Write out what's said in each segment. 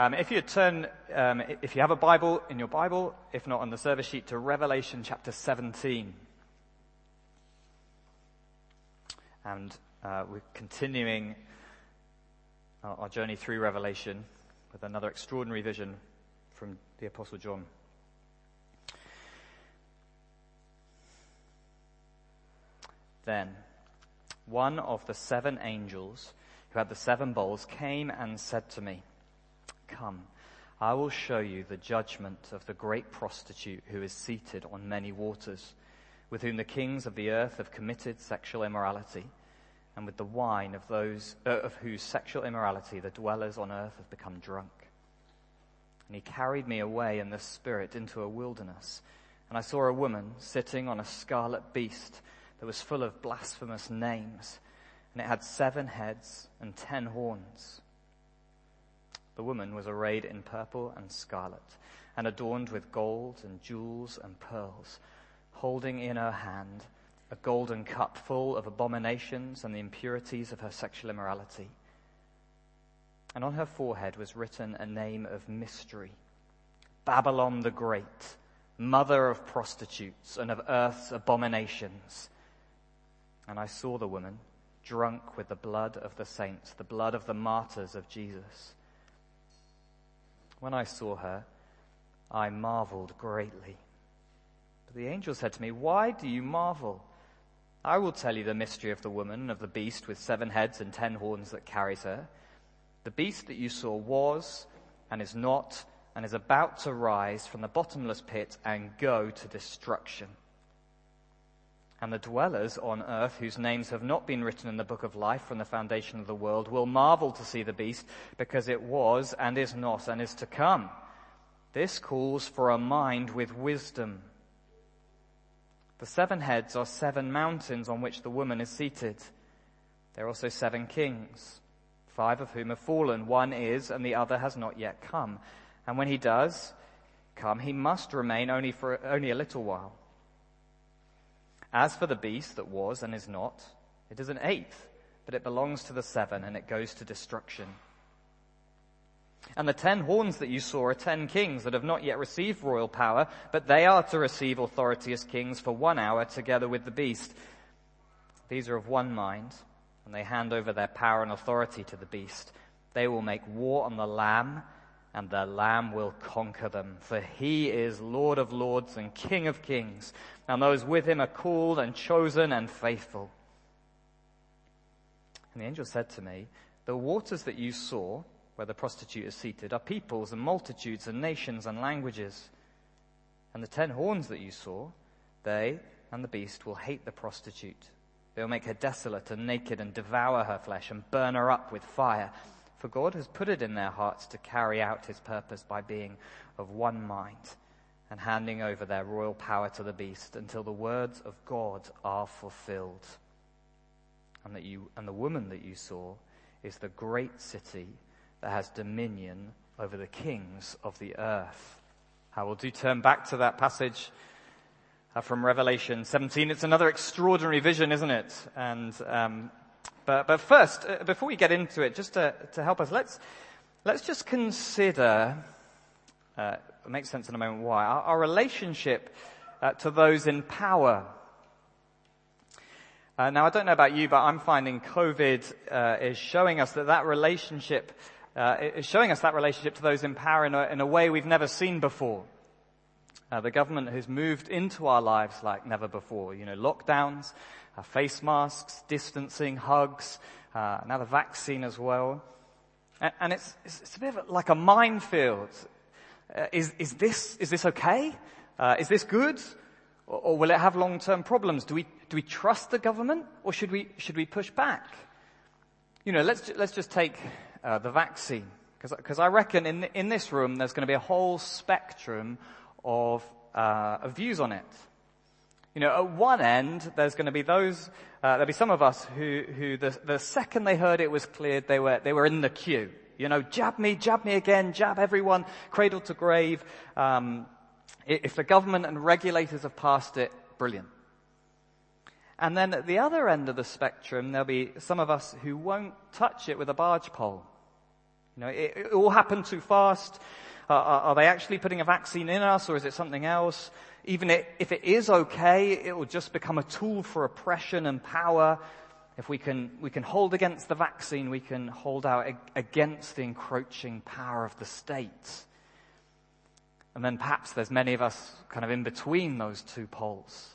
Um, if you turn, um, if you have a Bible in your Bible, if not on the service sheet, to Revelation chapter 17. And uh, we're continuing our, our journey through Revelation with another extraordinary vision from the Apostle John. Then, one of the seven angels who had the seven bowls came and said to me, Come, I will show you the judgment of the great prostitute who is seated on many waters, with whom the kings of the earth have committed sexual immorality, and with the wine of those uh, of whose sexual immorality the dwellers on earth have become drunk. And he carried me away in the spirit into a wilderness, and I saw a woman sitting on a scarlet beast that was full of blasphemous names, and it had seven heads and ten horns. The woman was arrayed in purple and scarlet, and adorned with gold and jewels and pearls, holding in her hand a golden cup full of abominations and the impurities of her sexual immorality. And on her forehead was written a name of mystery Babylon the Great, mother of prostitutes and of earth's abominations. And I saw the woman drunk with the blood of the saints, the blood of the martyrs of Jesus. When I saw her, I marveled greatly. But the angel said to me, Why do you marvel? I will tell you the mystery of the woman and of the beast with seven heads and ten horns that carries her. The beast that you saw was and is not and is about to rise from the bottomless pit and go to destruction. And the dwellers on earth, whose names have not been written in the book of life from the foundation of the world, will marvel to see the beast, because it was and is not and is to come. This calls for a mind with wisdom. The seven heads are seven mountains on which the woman is seated. There are also seven kings, five of whom have fallen. One is, and the other has not yet come. And when he does come, he must remain only for only a little while. As for the beast that was and is not, it is an eighth, but it belongs to the seven and it goes to destruction. And the ten horns that you saw are ten kings that have not yet received royal power, but they are to receive authority as kings for one hour together with the beast. These are of one mind, and they hand over their power and authority to the beast. They will make war on the lamb, and the lamb will conquer them, for he is Lord of lords and King of kings and those with him are called and chosen and faithful. And the angel said to me, The waters that you saw, where the prostitute is seated, are peoples and multitudes and nations and languages. And the ten horns that you saw, they and the beast will hate the prostitute. They will make her desolate and naked and devour her flesh and burn her up with fire. For God has put it in their hearts to carry out his purpose by being of one mind and handing over their royal power to the beast until the words of God are fulfilled. And that you, and the woman that you saw is the great city that has dominion over the kings of the earth. I will do turn back to that passage uh, from Revelation 17. It's another extraordinary vision, isn't it? And, um, but, but first, uh, before we get into it, just to, to help us, let's, let's just consider, uh, it makes sense in a moment why. Our, our relationship uh, to those in power. Uh, now, I don't know about you, but I'm finding COVID uh, is showing us that that relationship uh, is showing us that relationship to those in power in a, in a way we've never seen before. Uh, the government has moved into our lives like never before. You know, lockdowns, uh, face masks, distancing, hugs, now the vaccine as well. And, and it's, it's, it's, a bit of like a minefield. Uh, is, is, this, is this okay? Uh, is this good? Or, or will it have long-term problems? Do we, do we trust the government or should we, should we push back? You know, let's, let's just take uh, the vaccine. Because I reckon in, in this room there's going to be a whole spectrum of, uh, of views on it. You know, at one end, there's going to be those, uh, there'll be some of us who, who the, the second they heard it was cleared, they were, they were in the queue. You know, jab me, jab me again, jab everyone, cradle to grave. Um, if the government and regulators have passed it, brilliant. And then at the other end of the spectrum, there'll be some of us who won't touch it with a barge pole. You know, it, it all happened too fast. Uh, are, are, they actually putting a vaccine in us or is it something else? Even if it is okay, it will just become a tool for oppression and power. If we can, we can hold against the vaccine, we can hold out against the encroaching power of the state. And then perhaps there's many of us kind of in between those two poles.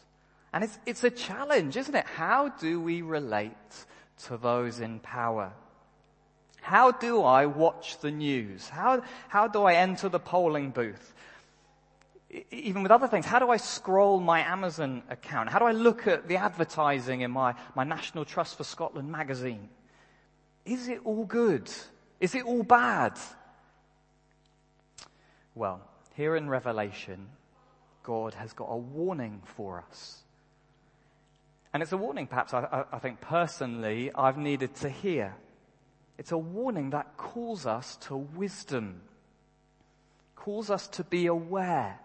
And it's, it's a challenge, isn't it? How do we relate to those in power? How do I watch the news? How, how do I enter the polling booth? Even with other things, how do I scroll my Amazon account? How do I look at the advertising in my, my National Trust for Scotland magazine? Is it all good? Is it all bad? Well, here in Revelation, God has got a warning for us. And it's a warning perhaps I, I, think personally I've needed to hear. It's a warning that calls us to wisdom, calls us to be aware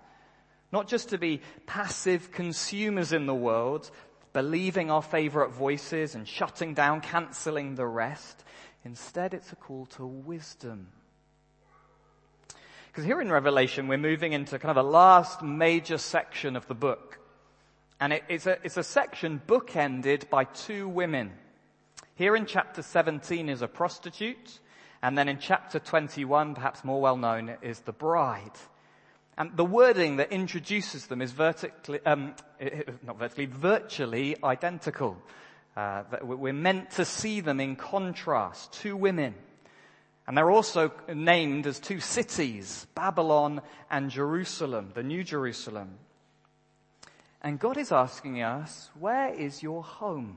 not just to be passive consumers in the world, believing our favorite voices and shutting down, canceling the rest. Instead, it's a call to wisdom. Because here in Revelation, we're moving into kind of the last major section of the book. And it, it's, a, it's a section bookended by two women. Here in chapter 17 is a prostitute, and then in chapter 21, perhaps more well known, is the bride. And the wording that introduces them is vertically, um, not vertically, virtually identical. Uh, we're meant to see them in contrast, two women. And they're also named as two cities, Babylon and Jerusalem, the New Jerusalem. And God is asking us, where is your home?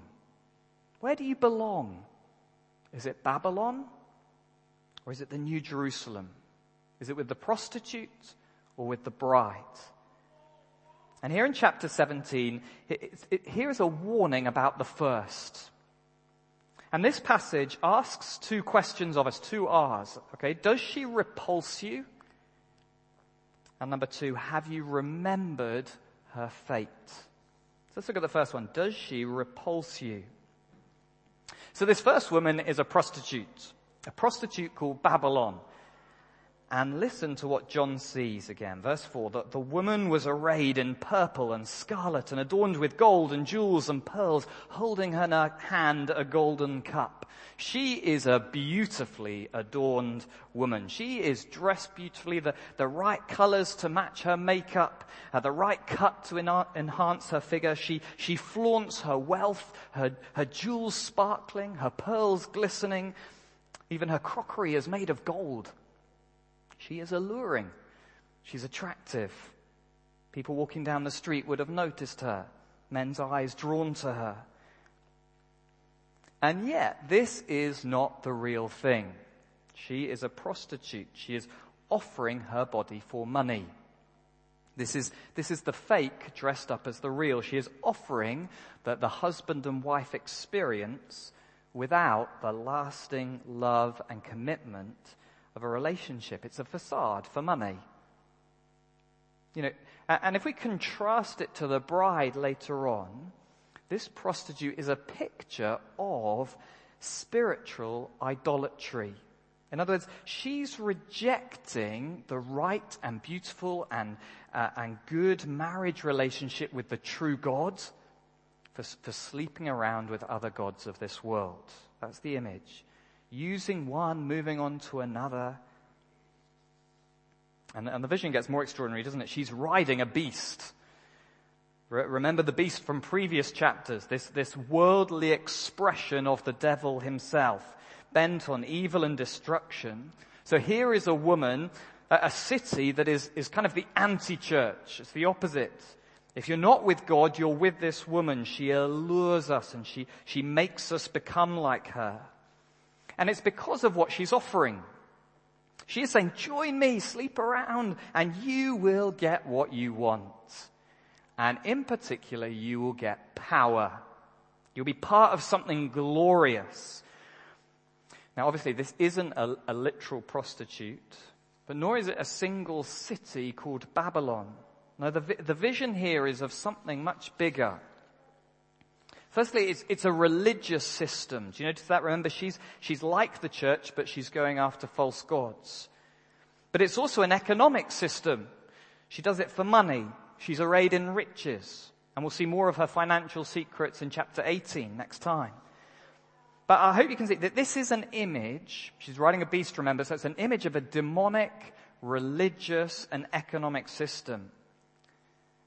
Where do you belong? Is it Babylon? Or is it the New Jerusalem? Is it with the prostitute or with the bride. And here in chapter 17, it, it, here's a warning about the first. And this passage asks two questions of us, two R's. Okay, does she repulse you? And number two, have you remembered her fate? So let's look at the first one. Does she repulse you? So this first woman is a prostitute, a prostitute called Babylon. And listen to what John sees again. Verse 4 that the woman was arrayed in purple and scarlet and adorned with gold and jewels and pearls, holding in her hand a golden cup. She is a beautifully adorned woman. She is dressed beautifully, the, the right colors to match her makeup, uh, the right cut to enhance her figure. She, she flaunts her wealth, her, her jewels sparkling, her pearls glistening. Even her crockery is made of gold. She is alluring. She's attractive. People walking down the street would have noticed her. Men's eyes drawn to her. And yet, this is not the real thing. She is a prostitute. She is offering her body for money. This is, this is the fake dressed up as the real. She is offering that the husband and wife experience without the lasting love and commitment of a relationship. It's a facade for money. You know, and if we contrast it to the bride later on, this prostitute is a picture of spiritual idolatry. In other words, she's rejecting the right and beautiful and, uh, and good marriage relationship with the true God for, for sleeping around with other gods of this world. That's the image using one, moving on to another. And, and the vision gets more extraordinary, doesn't it? She's riding a beast. Re- remember the beast from previous chapters, this, this worldly expression of the devil himself, bent on evil and destruction. So here is a woman, a, a city that is, is kind of the anti-church. It's the opposite. If you're not with God, you're with this woman. She allures us and she, she makes us become like her. And it's because of what she's offering. She is saying, join me, sleep around, and you will get what you want. And in particular, you will get power. You'll be part of something glorious. Now, obviously, this isn't a, a literal prostitute, but nor is it a single city called Babylon. No, the, the vision here is of something much bigger. Firstly, it's, it's, a religious system. Do you notice that? Remember, she's, she's like the church, but she's going after false gods. But it's also an economic system. She does it for money. She's arrayed in riches. And we'll see more of her financial secrets in chapter 18 next time. But I hope you can see that this is an image. She's riding a beast, remember, so it's an image of a demonic, religious, and economic system.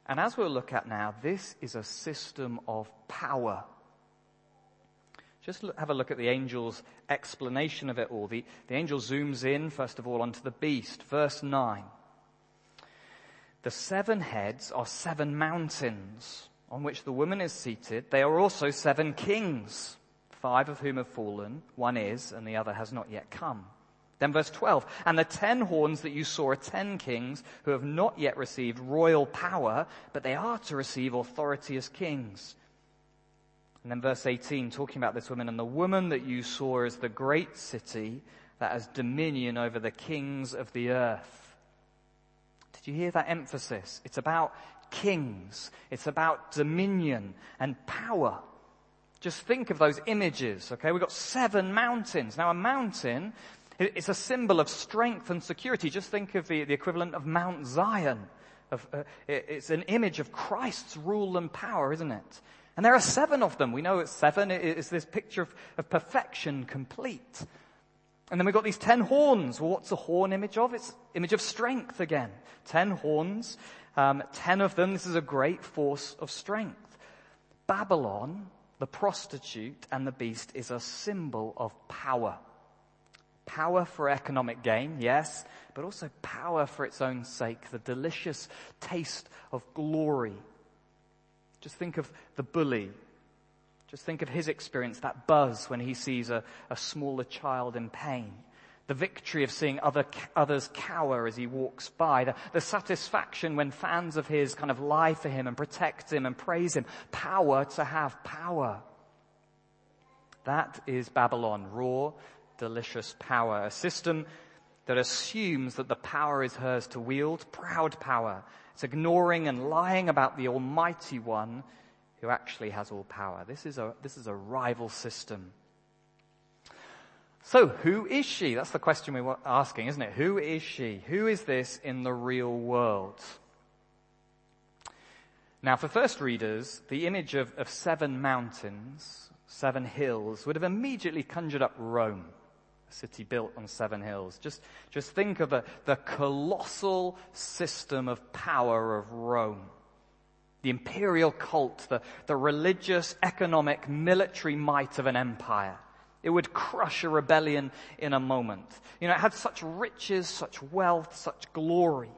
And as we'll look at now, this is a system of power. Just look, have a look at the angel's explanation of it all. The, the angel zooms in, first of all, onto the beast. Verse 9. The seven heads are seven mountains on which the woman is seated. They are also seven kings, five of whom have fallen. One is, and the other has not yet come. Then verse 12, and the ten horns that you saw are ten kings who have not yet received royal power, but they are to receive authority as kings. And then verse 18, talking about this woman, and the woman that you saw is the great city that has dominion over the kings of the earth. Did you hear that emphasis? It's about kings. It's about dominion and power. Just think of those images, okay? We've got seven mountains. Now a mountain it's a symbol of strength and security. Just think of the, the equivalent of Mount Zion. Of, uh, it's an image of Christ's rule and power, isn't it? And there are seven of them. We know it's seven. It's this picture of, of perfection complete. And then we've got these ten horns. Well, what's a horn image of? It's image of strength again. Ten horns, um, ten of them. This is a great force of strength. Babylon, the prostitute and the beast is a symbol of power. Power for economic gain, yes, but also power for its own sake, the delicious taste of glory. Just think of the bully. Just think of his experience, that buzz when he sees a, a smaller child in pain. The victory of seeing other, others cower as he walks by. The, the satisfaction when fans of his kind of lie for him and protect him and praise him. Power to have power. That is Babylon, raw, delicious power, a system that assumes that the power is hers to wield, proud power. It's ignoring and lying about the Almighty One who actually has all power. This is a, this is a rival system. So, who is she? That's the question we were asking, isn't it? Who is she? Who is this in the real world? Now, for first readers, the image of, of seven mountains, seven hills, would have immediately conjured up Rome city built on seven hills. Just, just think of the, the colossal system of power of Rome. The imperial cult, the, the religious, economic, military might of an empire. It would crush a rebellion in a moment. You know, it had such riches, such wealth, such glory.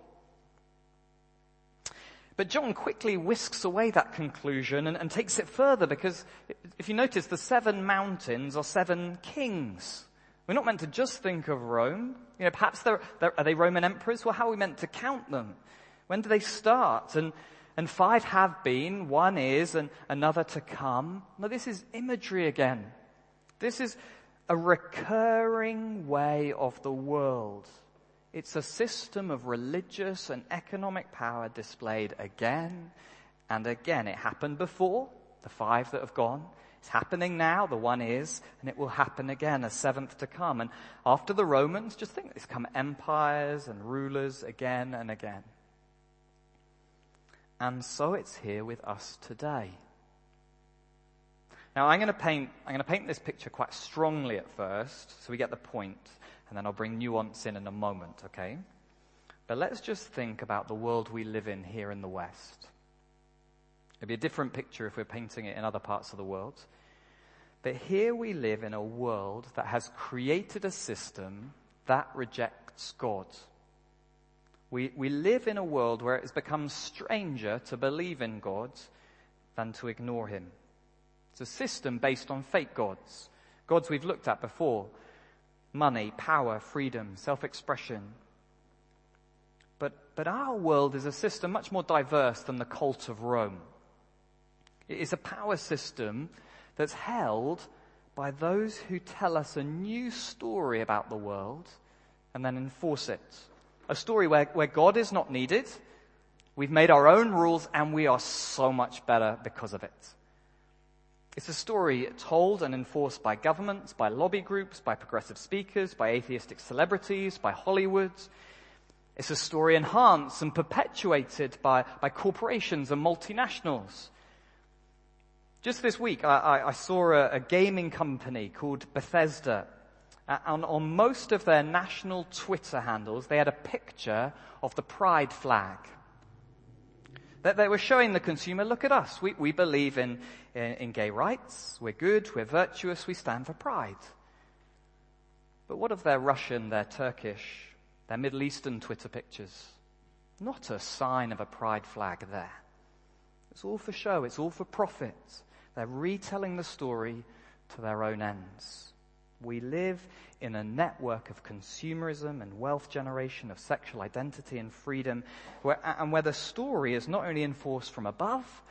But John quickly whisks away that conclusion and, and, takes it further because if you notice, the seven mountains are seven kings. We're not meant to just think of Rome. You know, perhaps they're, they're, are they Roman emperors? Well, how are we meant to count them? When do they start? And, and five have been, one is, and another to come. No, this is imagery again. This is a recurring way of the world. It's a system of religious and economic power displayed again and again. It happened before, the five that have gone. It's happening now, the one is, and it will happen again, a seventh to come. And after the Romans, just think, there's come empires and rulers again and again. And so it's here with us today. Now I'm going to paint, I'm going to paint this picture quite strongly at first, so we get the point, and then I'll bring nuance in in a moment, okay? But let's just think about the world we live in here in the West. It'd be a different picture if we're painting it in other parts of the world. But here we live in a world that has created a system that rejects God. We, we live in a world where it has become stranger to believe in God than to ignore Him. It's a system based on fake gods. Gods we've looked at before. money, power, freedom, self-expression. But, but our world is a system much more diverse than the cult of Rome. It is a power system that's held by those who tell us a new story about the world and then enforce it. A story where, where God is not needed. We've made our own rules and we are so much better because of it. It's a story told and enforced by governments, by lobby groups, by progressive speakers, by atheistic celebrities, by Hollywood. It's a story enhanced and perpetuated by, by corporations and multinationals. Just this week, I, I, I saw a, a, gaming company called Bethesda. On, on most of their national Twitter handles, they had a picture of the pride flag. That they were showing the consumer, look at us. We, we believe in, in, in gay rights. We're good. We're virtuous. We stand for pride. But what of their Russian, their Turkish, their Middle Eastern Twitter pictures? Not a sign of a pride flag there. It's all for show. It's all for profit. They're retelling the story to their own ends. We live in a network of consumerism and wealth generation, of sexual identity and freedom, where, and where the story is not only enforced from above,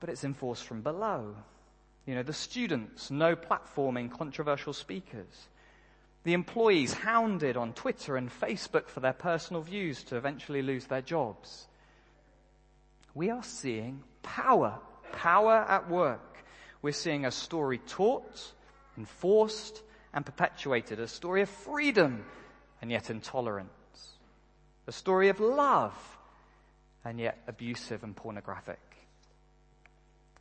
but it's enforced from below. You know, the students, no platforming controversial speakers. The employees hounded on Twitter and Facebook for their personal views to eventually lose their jobs. We are seeing power, power at work. We're seeing a story taught, enforced, and perpetuated, a story of freedom and yet intolerance, a story of love and yet abusive and pornographic.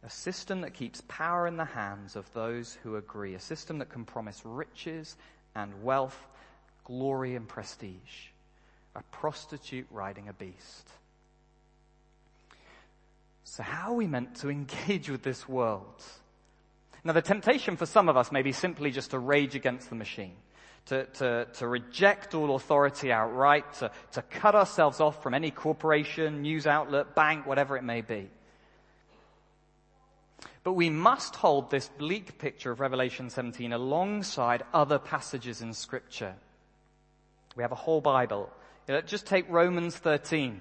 A system that keeps power in the hands of those who agree. A system that can promise riches and wealth, glory and prestige. A prostitute riding a beast. So how are we meant to engage with this world? Now the temptation for some of us may be simply just to rage against the machine. To, to, to reject all authority outright, to, to cut ourselves off from any corporation, news outlet, bank, whatever it may be. But we must hold this bleak picture of Revelation 17 alongside other passages in scripture. We have a whole Bible. Just take Romans 13.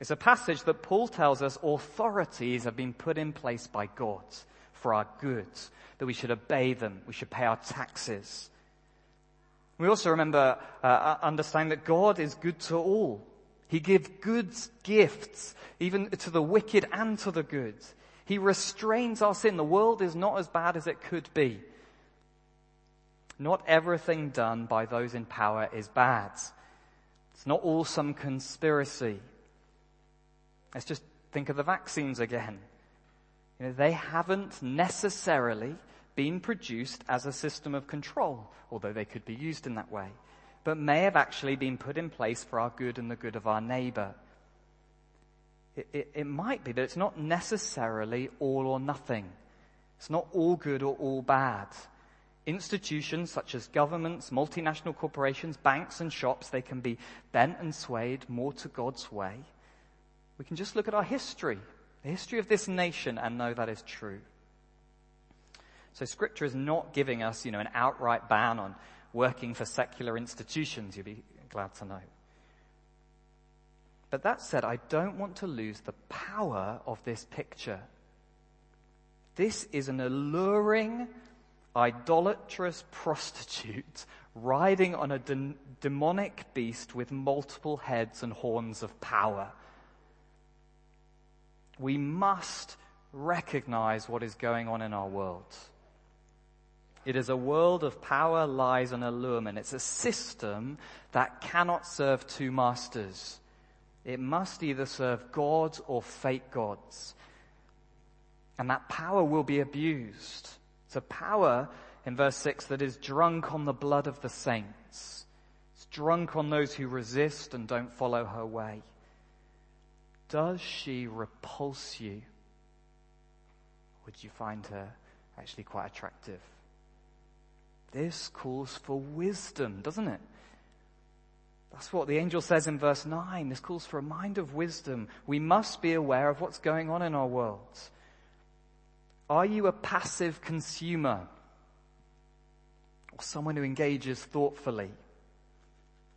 It's a passage that Paul tells us authorities have been put in place by God for our good, that we should obey them, we should pay our taxes. We also remember, uh, uh, understand that God is good to all. He gives good gifts, even to the wicked and to the good. He restrains our sin. The world is not as bad as it could be. Not everything done by those in power is bad. It's not all some conspiracy. Let's just think of the vaccines again. You know, they haven't necessarily been produced as a system of control, although they could be used in that way, but may have actually been put in place for our good and the good of our neighbor. It, it, it might be that it's not necessarily all or nothing. It's not all good or all bad. Institutions such as governments, multinational corporations, banks and shops, they can be bent and swayed more to God's way. We can just look at our history the history of this nation and know that is true. So scripture is not giving us, you know, an outright ban on working for secular institutions, you'll be glad to know. But that said, I don't want to lose the power of this picture. This is an alluring, idolatrous prostitute riding on a de- demonic beast with multiple heads and horns of power we must recognize what is going on in our world. It is a world of power, lies, and allurement. It's a system that cannot serve two masters. It must either serve God or fake gods. And that power will be abused. It's a power, in verse 6, that is drunk on the blood of the saints. It's drunk on those who resist and don't follow her way. Does she repulse you? Would you find her actually quite attractive? This calls for wisdom, doesn't it? That's what the angel says in verse 9. This calls for a mind of wisdom. We must be aware of what's going on in our world. Are you a passive consumer? or someone who engages thoughtfully?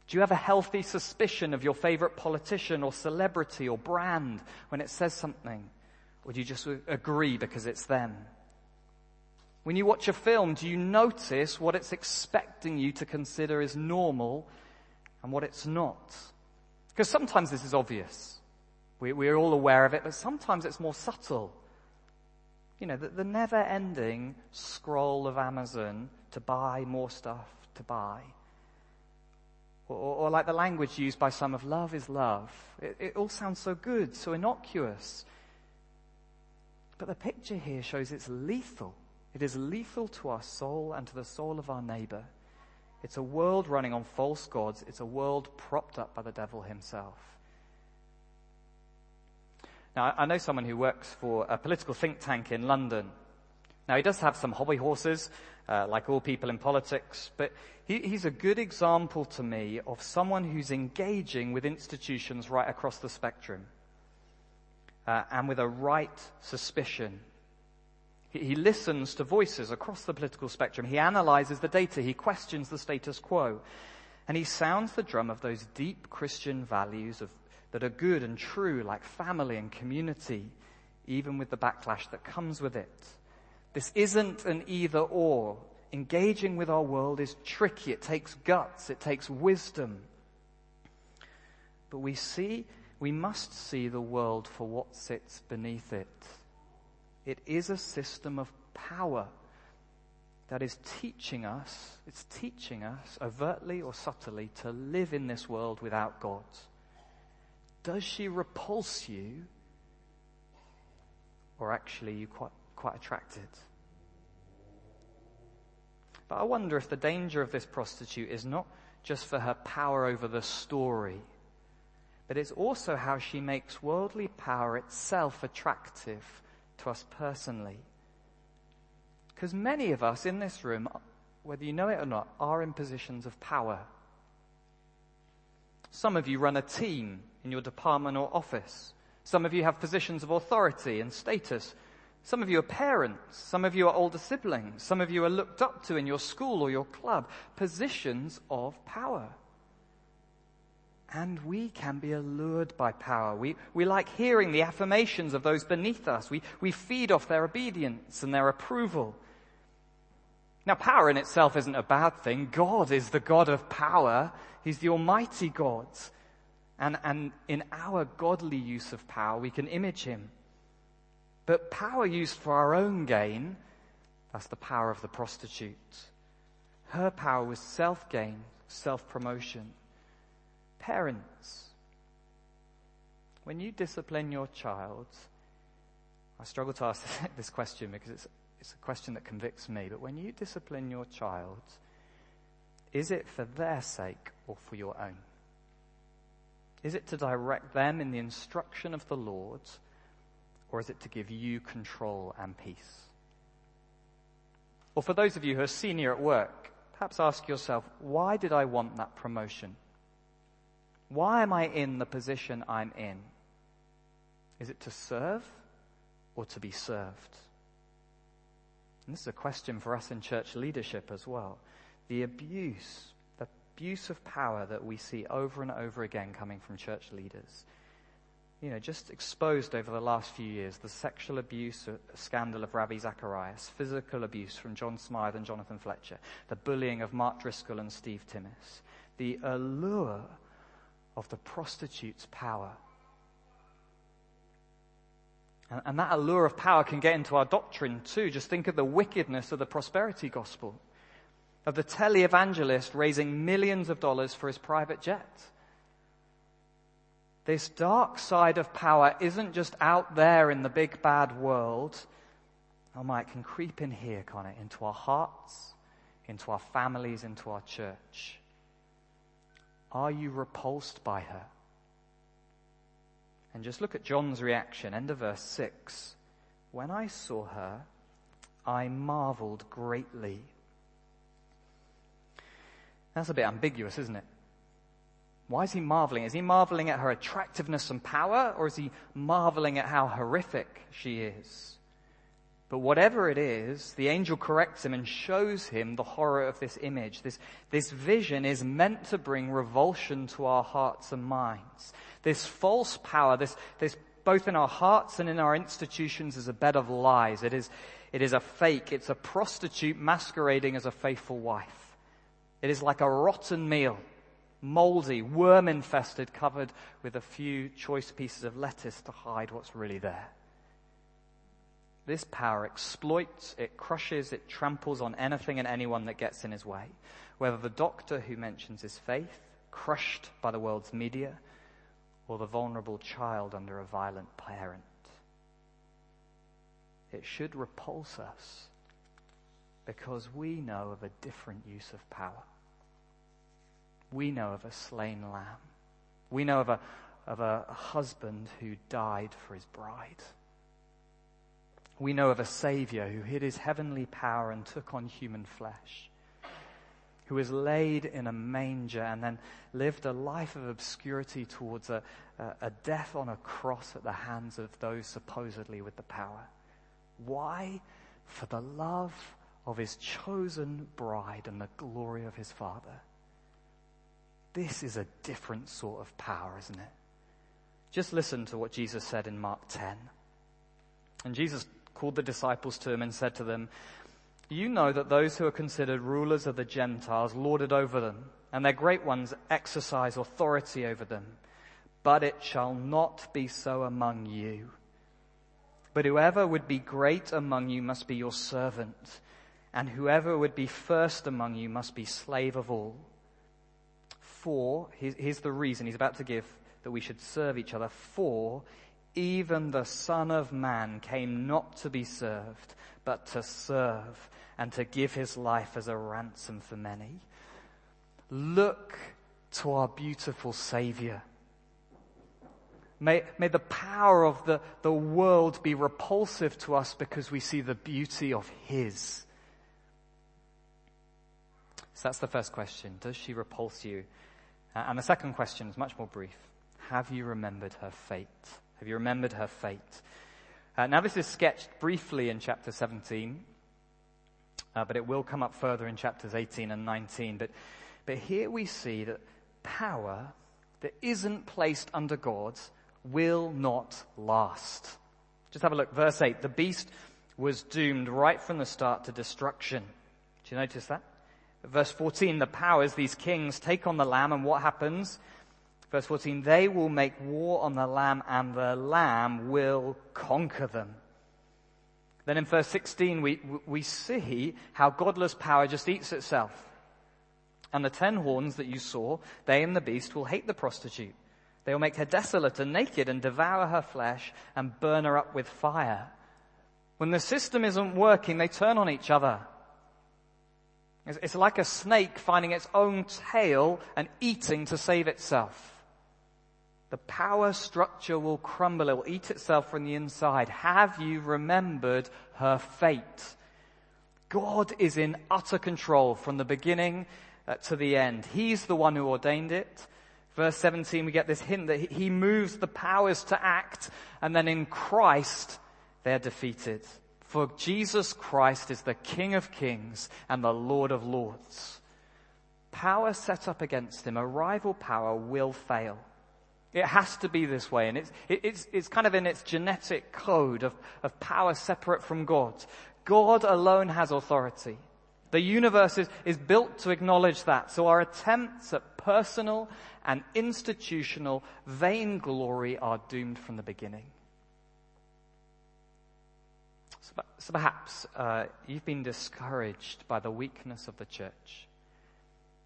Do you have a healthy suspicion of your favorite politician or celebrity or brand when it says something? Or do you just agree because it's them? When you watch a film, do you notice what it's expecting you to consider as normal and what it's not? Because sometimes this is obvious. We, we're all aware of it, but sometimes it's more subtle. You know, the, the never ending scroll of Amazon to buy more stuff to buy. Or, or, like the language used by some of love is love. It, it all sounds so good, so innocuous. But the picture here shows it's lethal. It is lethal to our soul and to the soul of our neighbor. It's a world running on false gods. It's a world propped up by the devil himself. Now, I know someone who works for a political think tank in London. Now, he does have some hobby horses, uh, like all people in politics, but he, he's a good example to me of someone who's engaging with institutions right across the spectrum uh, and with a right suspicion. He, he listens to voices across the political spectrum. He analyzes the data. He questions the status quo. And he sounds the drum of those deep Christian values of, that are good and true, like family and community, even with the backlash that comes with it. This isn't an either or. Engaging with our world is tricky. It takes guts. It takes wisdom. But we see, we must see the world for what sits beneath it. It is a system of power that is teaching us, it's teaching us, overtly or subtly, to live in this world without God. Does she repulse you? Or actually you quite, quite attracted? But I wonder if the danger of this prostitute is not just for her power over the story, but it's also how she makes worldly power itself attractive to us personally. Because many of us in this room, whether you know it or not, are in positions of power. Some of you run a team in your department or office. Some of you have positions of authority and status. Some of you are parents. Some of you are older siblings. Some of you are looked up to in your school or your club. Positions of power. And we can be allured by power. We, we like hearing the affirmations of those beneath us. We, we feed off their obedience and their approval. Now, power in itself isn't a bad thing. God is the God of power. He's the Almighty God. And, and in our godly use of power, we can image Him. But power used for our own gain, that's the power of the prostitute. Her power was self gain, self promotion. Parents, when you discipline your child, I struggle to ask this question because it's, it's a question that convicts me, but when you discipline your child, is it for their sake or for your own? Is it to direct them in the instruction of the Lord or is it to give you control and peace? Or for those of you who are senior at work, perhaps ask yourself, why did I want that promotion? Why am I in the position I'm in? Is it to serve or to be served? And this is a question for us in church leadership as well. The abuse, the abuse of power that we see over and over again coming from church leaders you know, just exposed over the last few years the sexual abuse uh, scandal of Ravi Zacharias, physical abuse from John Smyth and Jonathan Fletcher, the bullying of Mark Driscoll and Steve Timmis, the allure of the prostitute's power. And, and that allure of power can get into our doctrine too. Just think of the wickedness of the prosperity gospel, of the televangelist raising millions of dollars for his private jet this dark side of power isn't just out there in the big bad world. Oh my, it can creep in here, can't it? Into our hearts, into our families, into our church. Are you repulsed by her? And just look at John's reaction, end of verse 6. When I saw her, I marveled greatly. That's a bit ambiguous, isn't it? Why is he marveling? Is he marveling at her attractiveness and power, or is he marveling at how horrific she is? But whatever it is, the angel corrects him and shows him the horror of this image. This, this vision is meant to bring revulsion to our hearts and minds. This false power, this, this both in our hearts and in our institutions is a bed of lies. It is, it is a fake. It's a prostitute masquerading as a faithful wife. It is like a rotten meal, moldy, worm infested, covered with a few choice pieces of lettuce to hide what's really there. This power exploits, it crushes, it tramples on anything and anyone that gets in his way. Whether the doctor who mentions his faith, crushed by the world's media, or the vulnerable child under a violent parent. It should repulse us because we know of a different use of power. We know of a slain lamb. We know of a, of a husband who died for his bride. We know of a Savior who hid his heavenly power and took on human flesh, who was laid in a manger and then lived a life of obscurity towards a, a, a death on a cross at the hands of those supposedly with the power. Why? For the love of his chosen bride and the glory of his Father. This is a different sort of power, isn't it? Just listen to what Jesus said in Mark 10. And Jesus called the disciples to him and said to them, You know that those who are considered rulers of the Gentiles lord it over them, and their great ones exercise authority over them. But it shall not be so among you. But whoever would be great among you must be your servant, and whoever would be first among you must be slave of all. For, here's the reason he's about to give that we should serve each other. For even the Son of Man came not to be served, but to serve and to give his life as a ransom for many. Look to our beautiful Savior. May, may the power of the, the world be repulsive to us because we see the beauty of His. So that's the first question. Does she repulse you? Uh, and the second question is much more brief. Have you remembered her fate? Have you remembered her fate? Uh, now, this is sketched briefly in chapter 17, uh, but it will come up further in chapters 18 and 19. But, but here we see that power that isn't placed under God will not last. Just have a look. Verse 8. The beast was doomed right from the start to destruction. Do you notice that? Verse 14. The powers, these kings, take on the lamb, and what happens? Verse 14, they will make war on the Lamb and the Lamb will conquer them. Then in verse 16, we, we see how godless power just eats itself. And the ten horns that you saw, they and the beast will hate the prostitute. They will make her desolate and naked and devour her flesh and burn her up with fire. When the system isn't working, they turn on each other. It's, it's like a snake finding its own tail and eating to save itself. The power structure will crumble. It will eat itself from the inside. Have you remembered her fate? God is in utter control from the beginning uh, to the end. He's the one who ordained it. Verse 17, we get this hint that he moves the powers to act, and then in Christ, they're defeated. For Jesus Christ is the King of kings and the Lord of lords. Power set up against him, a rival power, will fail. It has to be this way. And it's, it's, it's kind of in its genetic code of, of power separate from God. God alone has authority. The universe is, is built to acknowledge that. So our attempts at personal and institutional vainglory are doomed from the beginning. So, perhaps uh, you've been discouraged by the weakness of the church.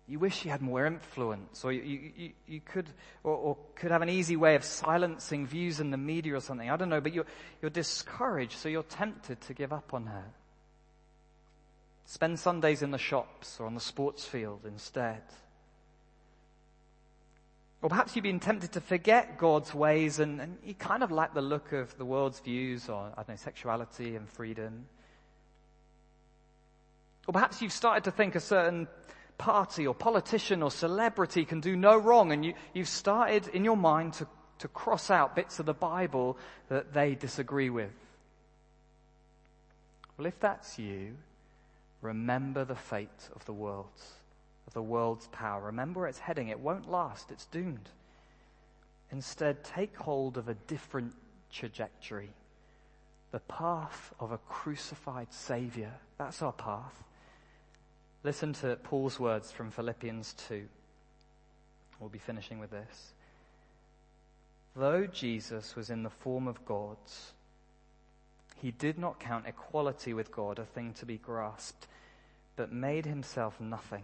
You wish you had more influence, or you, you, you could, or, or, could have an easy way of silencing views in the media or something. I don't know, but you're, you're discouraged, so you're tempted to give up on her. Spend Sundays in the shops or on the sports field instead. Or perhaps you've been tempted to forget God's ways and, and you kind of like the look of the world's views on, I don't know, sexuality and freedom. Or perhaps you've started to think a certain party or politician or celebrity can do no wrong and you, you've started in your mind to, to cross out bits of the Bible that they disagree with. Well, if that's you, remember the fate of the world, of the world's power. Remember it's heading. It won't last. It's doomed. Instead, take hold of a different trajectory. The path of a crucified Savior. That's our path. Listen to Paul's words from Philippians 2. We'll be finishing with this. Though Jesus was in the form of God, he did not count equality with God a thing to be grasped, but made himself nothing,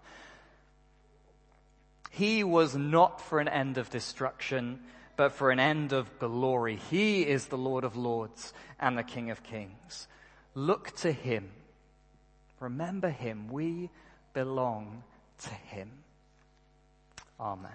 He was not for an end of destruction, but for an end of glory. He is the Lord of lords and the King of kings. Look to him. Remember him. We belong to him. Amen.